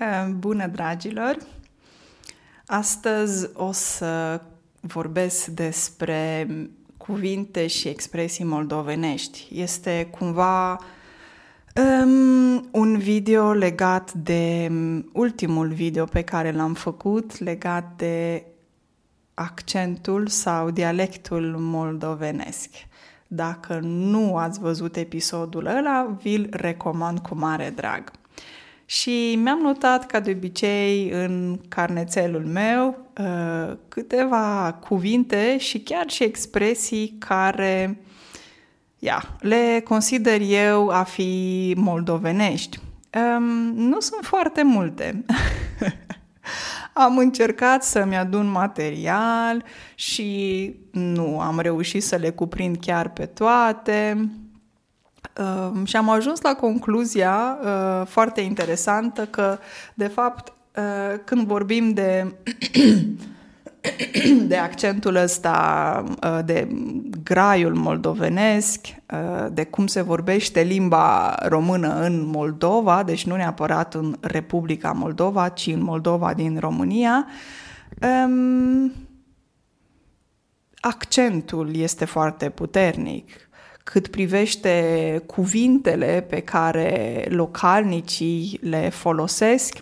Eh, bună, dragilor! Astăzi o să vorbesc despre cuvinte și expresii moldovenești. Este cumva um, un video legat de ultimul video pe care l-am făcut, legat de accentul sau dialectul moldovenesc. Dacă nu ați văzut episodul ăla, vi-l recomand cu mare drag. Și mi-am notat, ca de obicei, în carnețelul meu uh, câteva cuvinte și chiar și expresii care, ia, le consider eu a fi moldovenești. Um, nu sunt foarte multe. am încercat să-mi adun material și nu am reușit să le cuprind chiar pe toate. Uh, și am ajuns la concluzia uh, foarte interesantă că, de fapt, uh, când vorbim de, de accentul ăsta, uh, de graiul moldovenesc, uh, de cum se vorbește limba română în Moldova, deci nu neapărat în Republica Moldova, ci în Moldova din România, um, accentul este foarte puternic cât privește cuvintele pe care localnicii le folosesc,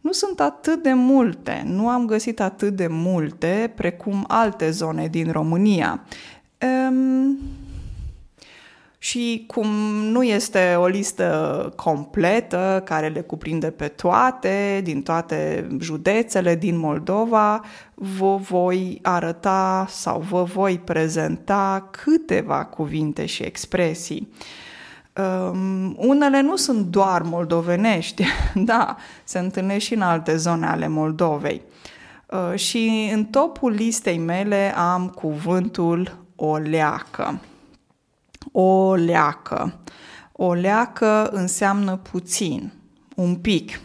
nu sunt atât de multe, nu am găsit atât de multe precum alte zone din România. Um, și cum nu este o listă completă care le cuprinde pe toate, din toate județele din Moldova, vă voi arăta sau vă voi prezenta câteva cuvinte și expresii. Um, unele nu sunt doar moldovenești, da, se întâlnesc și în alte zone ale Moldovei. Uh, și în topul listei mele am cuvântul o leacă o leacă. O leacă înseamnă puțin, un pic.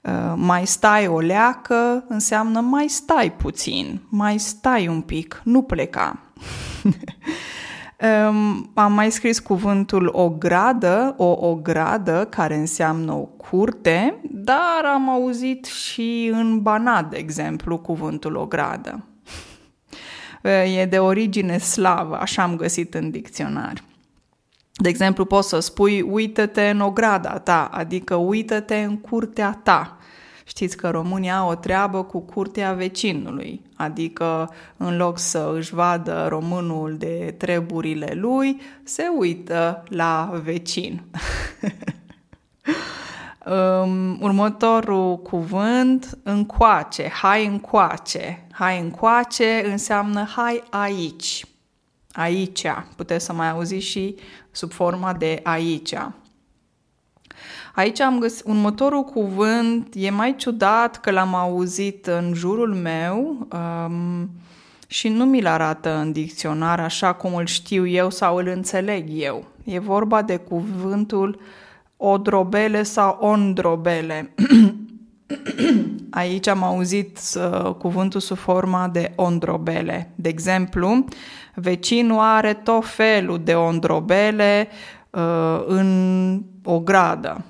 Uh, mai stai o leacă înseamnă mai stai puțin, mai stai un pic, nu pleca. Um, am mai scris cuvântul o gradă, o ogradă, care înseamnă o curte, dar am auzit și în Banat, de exemplu, cuvântul o gradă. E de origine slavă, așa am găsit în dicționar. De exemplu, poți să spui uită-te în ograda ta, adică uită-te în curtea ta. Știți că România au o treabă cu curtea vecinului, adică în loc să își vadă românul de treburile lui, se uită la vecin. um, următorul cuvânt, încoace, hai încoace. Hai încoace înseamnă hai aici aici. Puteți să mai auziți și sub forma de aici. Aici am găsit următorul cuvânt, e mai ciudat că l-am auzit în jurul meu um, și nu mi-l arată în dicționar așa cum îl știu eu sau îl înțeleg eu. E vorba de cuvântul odrobele sau ondrobele. Aici am auzit uh, cuvântul sub forma de ondrobele. De exemplu, vecinul are tot felul de ondrobele uh, în o gradă.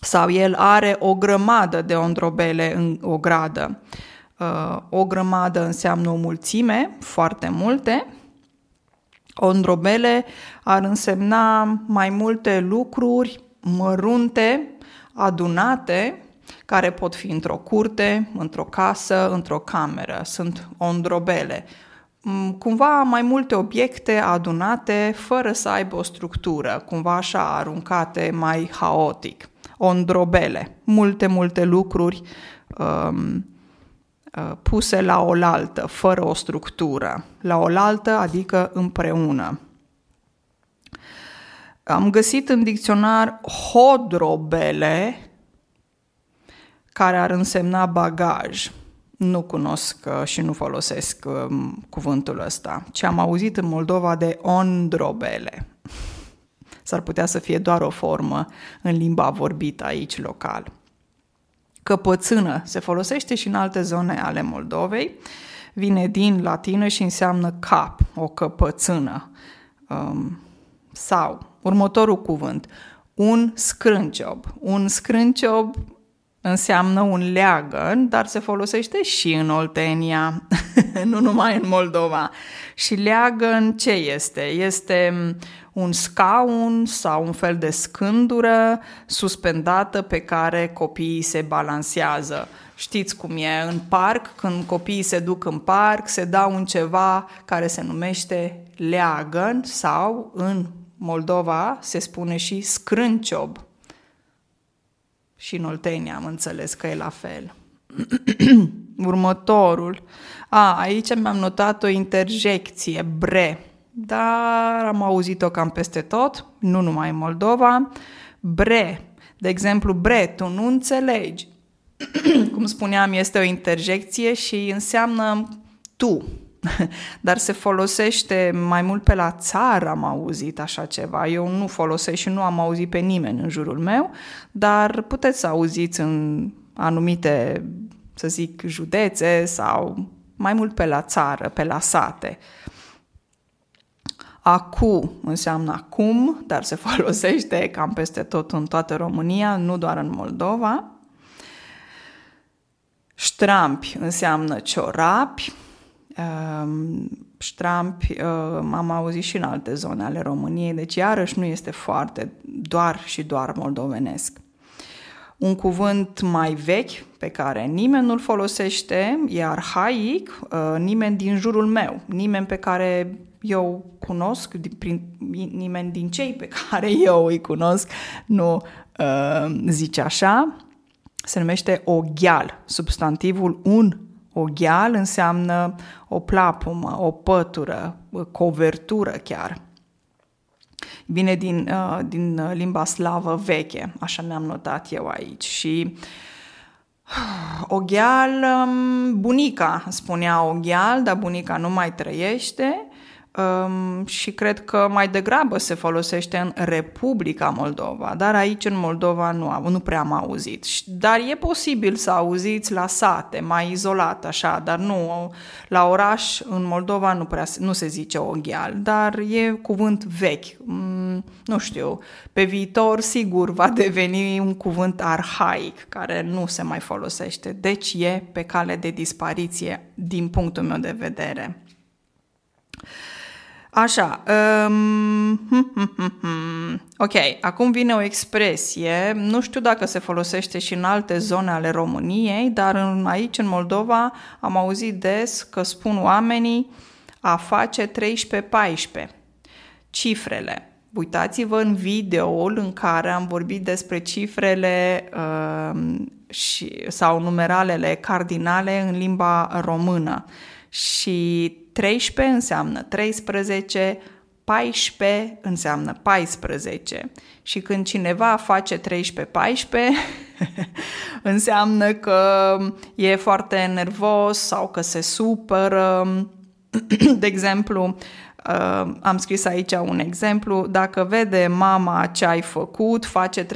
Sau el are o grămadă de ondrobele în o gradă. Uh, o grămadă înseamnă o mulțime, foarte multe. Ondrobele ar însemna mai multe lucruri mărunte, adunate, care pot fi într-o curte, într-o casă, într-o cameră. Sunt ondrobele. Mm, cumva mai multe obiecte adunate fără să aibă o structură, cumva așa aruncate mai haotic. Ondrobele. Multe, multe lucruri um, uh, puse la oaltă, fără o structură. La oaltă, adică împreună. Am găsit în dicționar hodrobele, care ar însemna bagaj. Nu cunosc uh, și nu folosesc um, cuvântul ăsta, ci am auzit în Moldova de ondrobele. S-ar putea să fie doar o formă în limba vorbită aici local. Căpățână se folosește și în alte zone ale Moldovei. Vine din latină și înseamnă cap, o căpățână. Um, sau, următorul cuvânt, un scrânciob. Un scrânciob înseamnă un leagăn, dar se folosește și în Oltenia, nu numai în Moldova. Și leagăn ce este? Este un scaun sau un fel de scândură suspendată pe care copiii se balansează. Știți cum e în parc, când copiii se duc în parc, se dau un ceva care se numește leagăn sau în Moldova se spune și scrânciob. Și în Oltenia am înțeles că e la fel. Următorul. A, aici mi-am notat o interjecție, bre, dar am auzit-o cam peste tot, nu numai în Moldova. Bre, de exemplu, bre, tu nu înțelegi. Cum spuneam, este o interjecție și înseamnă tu, dar se folosește mai mult pe la țară, am auzit așa ceva. Eu nu folosesc și nu am auzit pe nimeni în jurul meu, dar puteți să auziți în anumite, să zic, județe sau mai mult pe la țară, pe la sate. Acu înseamnă acum, dar se folosește cam peste tot în toată România, nu doar în Moldova. Ștrampi înseamnă ciorapi, Ehm, ștrampi ehm, am auzit și în alte zone ale României, deci iarăși nu este foarte doar și doar moldovenesc. Un cuvânt mai vechi pe care nimeni nu-l folosește, e arhaic, ehm, nimeni din jurul meu, nimeni pe care eu cunosc, prin, nimeni din cei pe care eu îi cunosc nu uh, zice așa, se numește oghial, substantivul un Ogheal înseamnă o plapumă, o pătură, covertură chiar. Vine din, uh, din limba slavă veche, așa mi-am notat eu aici. Și Ogheal, um, bunica spunea Ogheal, dar bunica nu mai trăiește um, și cred că mai degrabă se folosește în Republica Moldova, dar aici în Moldova nu, nu prea am auzit. Dar e posibil să auziți la sate, mai izolat așa, dar nu, la oraș în Moldova nu, prea, nu se zice oghial, dar e cuvânt vechi. Mm, nu știu, pe viitor sigur va deveni un cuvânt arhaic care nu se mai folosește, deci e pe cale de dispariție din punctul meu de vedere. Așa, um, hm, hm, hm, ok, acum vine o expresie, nu știu dacă se folosește și în alte zone ale României, dar în, aici în Moldova am auzit des că spun oamenii a face 13-14, cifrele. Uitați-vă în videoul în care am vorbit despre cifrele uh, și, sau numeralele cardinale în limba română. Și 13 înseamnă 13, 14 înseamnă 14. Și când cineva face 13-14, înseamnă că e foarte nervos sau că se supără. De exemplu, uh, am scris aici un exemplu, dacă vede mama ce ai făcut, face 13-14,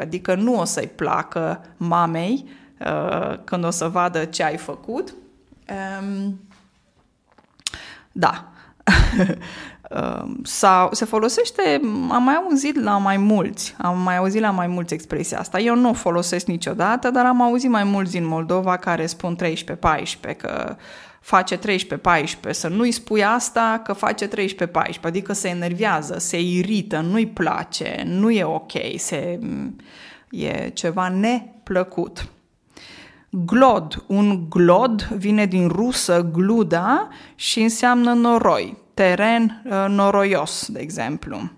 adică nu o să-i placă mamei uh, când o să vadă ce ai făcut. Um, da. Um, sau se folosește, am mai auzit la mai mulți, am mai auzit la mai mulți expresia asta. Eu nu o folosesc niciodată, dar am auzit mai mulți din Moldova care spun 13-14, că face 13-14, să nu-i spui asta că face 13-14, adică se enervează, se irită, nu-i place, nu e ok, se, e ceva neplăcut. Glod. Un glod vine din rusă gluda și înseamnă noroi, teren uh, noroios, de exemplu.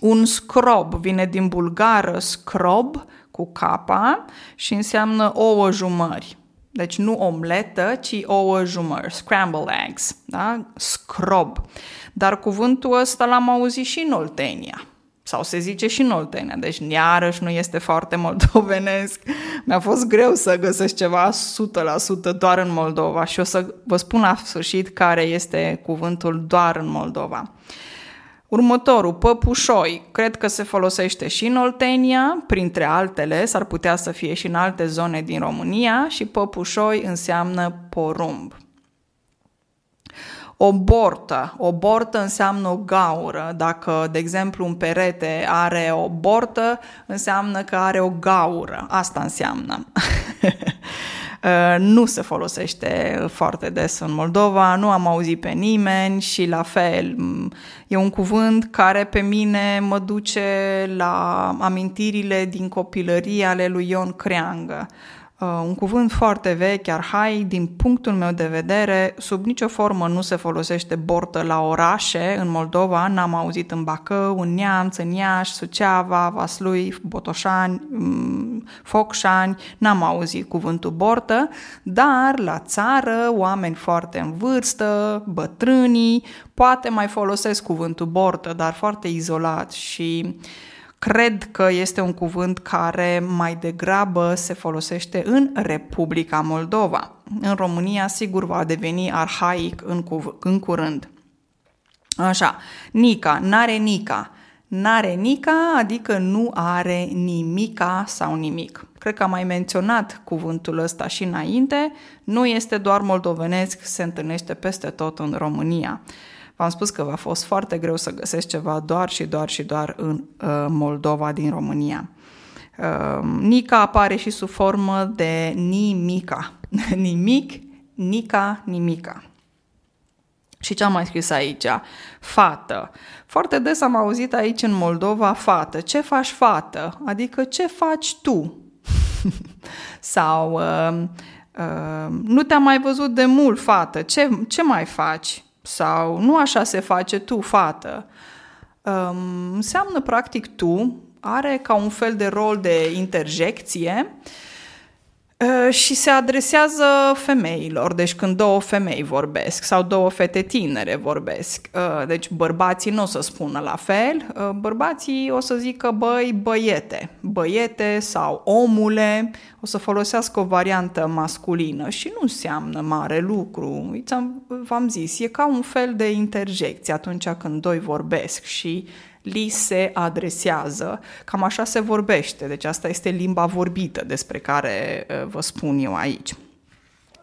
Un scrob vine din bulgară scrob cu capa și înseamnă ouă jumări. Deci nu omletă, ci ouă jumări, scrambled eggs, da? scrob. Dar cuvântul ăsta l-am auzit și în Oltenia sau se zice și în Oltenia, deci iarăși nu este foarte moldovenesc. Mi-a fost greu să găsesc ceva 100% doar în Moldova și o să vă spun la sfârșit care este cuvântul doar în Moldova. Următorul, păpușoi, cred că se folosește și în Oltenia, printre altele, s-ar putea să fie și în alte zone din România și păpușoi înseamnă porumb. O bortă. O bortă înseamnă o gaură. Dacă, de exemplu, un perete are o bortă, înseamnă că are o gaură. Asta înseamnă. Uh, nu se folosește foarte des în Moldova, nu am auzit pe nimeni și la fel e un cuvânt care pe mine mă duce la amintirile din copilărie ale lui Ion Creangă. Uh, un cuvânt foarte vechi, arhaic, din punctul meu de vedere, sub nicio formă nu se folosește bortă la orașe în Moldova, n-am auzit în Bacău, în Neamț, în Iași, Suceava, Vaslui, Botoșani, mm, Focșani, n-am auzit cuvântul bortă, dar la țară, oameni foarte în vârstă, bătrânii, poate mai folosesc cuvântul bortă, dar foarte izolat și uh, Cred că este un cuvânt care mai degrabă se folosește în Republica Moldova. În România, sigur, va deveni arhaic în, cuv- în curând. Așa, Nica, n-are Nica. N-are Nica, adică nu are nimica sau nimic. Cred că am mai menționat cuvântul ăsta și înainte. Nu este doar moldovenesc, se întâlnește peste tot în România. V-am spus că v-a fost foarte greu să găsesc ceva doar și doar și doar în uh, Moldova din România. Uh, Nica apare și sub formă de nimica. Nimic, Nica, nimica. Și ce am mai scris aici? Fată. Foarte des am auzit aici în Moldova fată. Ce faci fată? Adică ce faci tu? Sau uh, uh, nu te-am mai văzut de mult fată. Ce, ce mai faci? Sau nu așa se face tu, fată. Um, înseamnă practic tu, are ca un fel de rol de interjecție uh, și se adresează femeilor, deci când două femei vorbesc sau două fete tinere vorbesc. Uh, deci bărbații nu o să spună la fel, uh, bărbații o să zică băi, băiete, băiete sau omule, o să folosească o variantă masculină și nu înseamnă mare lucru. V-am zis, e ca un fel de interjecție atunci când doi vorbesc și li se adresează. Cam așa se vorbește, deci asta este limba vorbită despre care vă spun eu aici.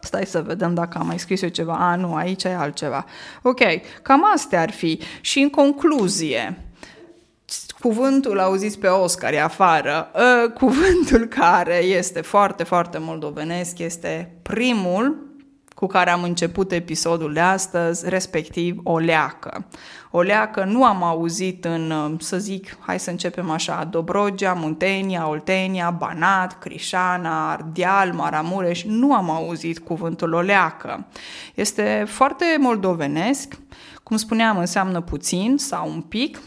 Stai să vedem dacă am mai scris eu ceva. A, nu, aici e altceva. Ok, cam astea ar fi. Și în concluzie, cuvântul auziți pe Oscar e afară, uh, cuvântul care este foarte, foarte moldovenesc este primul cu care am început episodul de astăzi, respectiv o leacă. O leacă nu am auzit în, ă, să zic, hai să începem așa, Dobrogea, Muntenia, Oltenia, Banat, Crișana, Ardeal, Maramureș, nu am auzit cuvântul o leacă. Este foarte moldovenesc, cum spuneam, înseamnă puțin sau un pic,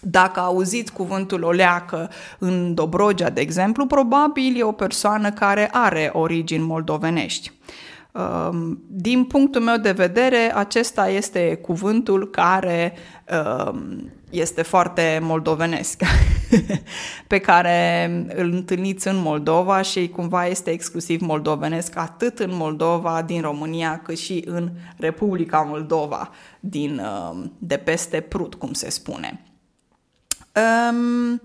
dacă auziți cuvântul oleacă în Dobrogea, de exemplu, probabil e o persoană care are origini moldovenești. Um, din punctul meu de vedere, acesta este cuvântul care um, este foarte moldovenesc, pe care îl întâlniți în Moldova și cumva este exclusiv moldovenesc atât în Moldova din România cât și în Republica Moldova din, um, de peste Prut, cum se spune. Um,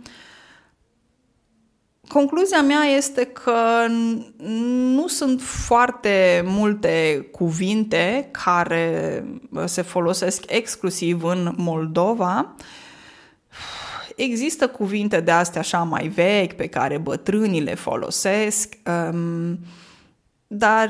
concluzia mea este că nu sunt foarte multe cuvinte care se folosesc exclusiv în Moldova. Există cuvinte de astea așa mai vechi pe care bătrânii le folosesc, um, dar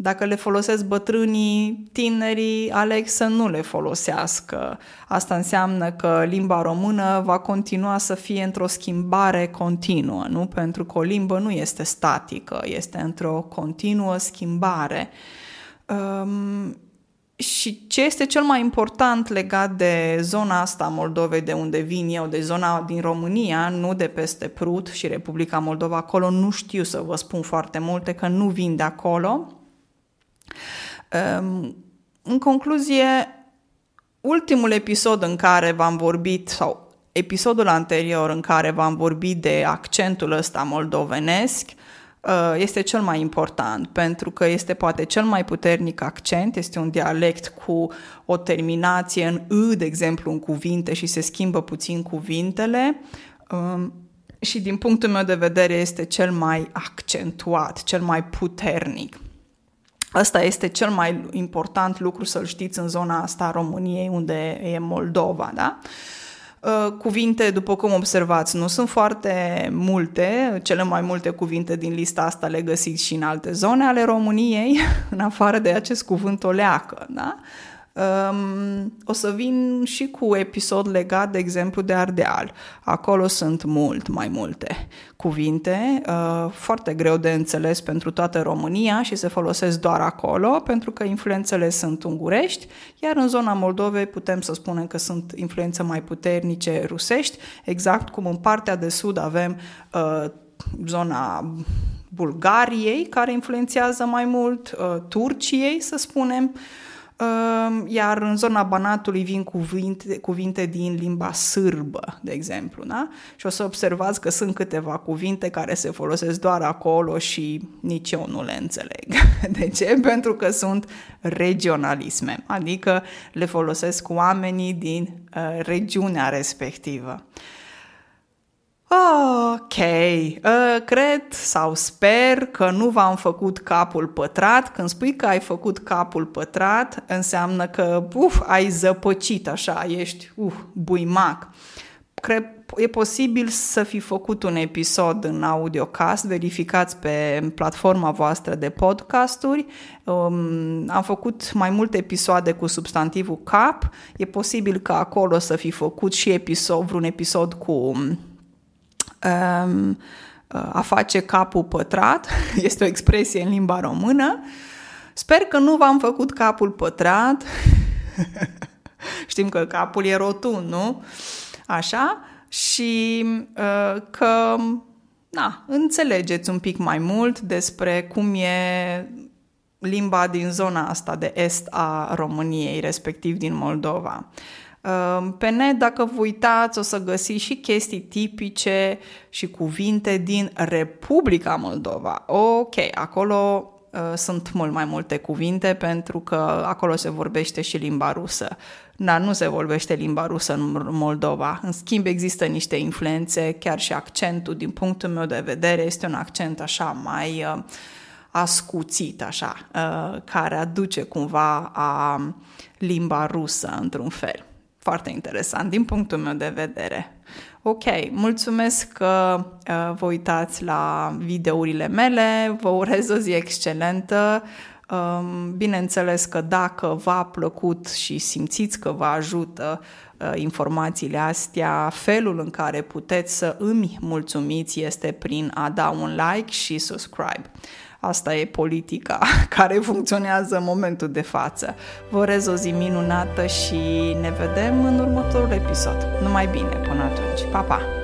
dacă le folosesc bătrânii, tinerii aleg să nu le folosească. Asta înseamnă că limba română va continua să fie într-o schimbare continuă, nu? Pentru că o limbă nu este statică, este într-o continuă schimbare. Um, și ce este cel mai important legat de zona asta Moldovei, de unde vin eu, de zona din România, nu de peste Prut și Republica Moldova, acolo nu știu să vă spun foarte multe, că nu vin de acolo, Ehm, în concluzie, ultimul episod în care v-am vorbit, sau episodul anterior în care v-am vorbit de accentul ăsta moldovenesc, eh, este cel mai important pentru că este poate cel mai puternic accent, este un dialect cu o terminație în î, de exemplu, în cuvinte și se schimbă puțin cuvintele ehm, și din punctul meu de vedere este cel mai accentuat, cel mai puternic. Asta este cel mai important lucru să-l știți în zona asta a României, unde e Moldova, da? Uh, cuvinte, după cum observați, nu sunt foarte multe. Cele mai multe cuvinte din lista asta le găsiți și în alte zone ale României, în afară de acest cuvânt oleacă. Da? Um, o să vin și cu episod legat, de exemplu, de Ardeal. Acolo sunt mult mai multe cuvinte, uh, foarte greu de înțeles pentru toată România și se folosesc doar acolo, pentru că influențele sunt ungurești, iar în zona Moldovei putem să spunem că sunt influențe mai puternice rusești, exact cum în partea de sud avem uh, zona Bulgariei, care influențează mai mult, uh, Turciei, să spunem, uh, iar în zona Banatului vin cuvinte, cuvinte din limba sârbă, de exemplu, da? Și o să observați că sunt câteva cuvinte care se folosesc doar acolo și nici eu nu le înțeleg. De ce? Pentru că sunt regionalisme, adică le folosesc oamenii din uh, regiunea respectivă. Ok, uh, cred sau sper că nu v-am făcut capul pătrat. Când spui că ai făcut capul pătrat, înseamnă că uf, ai zăpăcit așa, ești uf, buimac. Cred, e posibil să fi făcut un episod în audiocast, verificați pe platforma voastră de podcasturi. Um, am făcut mai multe episoade cu substantivul cap. E posibil că acolo să fi făcut și episod, vreun episod cu um, a face capul pătrat, este o expresie în limba română. Sper că nu v-am făcut capul pătrat. Știm că capul e rotund, nu? Așa? Și uh, că na, înțelegeți un pic mai mult despre cum e limba din zona asta de est a României, respectiv din Moldova. Ehm, pe net, dacă vă uitați, o să găsiți și chestii tipice și cuvinte din Republica Moldova. Ok, acolo uh, sunt mult mai multe cuvinte pentru că acolo se vorbește și limba rusă. Dar nu se vorbește limba rusă în Moldova. În schimb, există niște influențe, chiar și accentul, din punctul meu de vedere, este un accent așa mai uh, ascuțit, așa, uh, care aduce cumva a limba rusă într-un fel foarte interesant din punctul meu de vedere. Ok, mulțumesc că uh, vă uitați la videourile mele, vă urez o zi excelentă. Um, bineînțeles că dacă v-a plăcut și simțiți că vă ajută uh, informațiile astea, felul în care puteți să îmi mulțumiți este prin a da un like și subscribe. Asta e politica care funcționează în momentul de față. Vă urez o zi minunată și ne vedem în următorul episod. Numai bine până atunci. Pa, pa!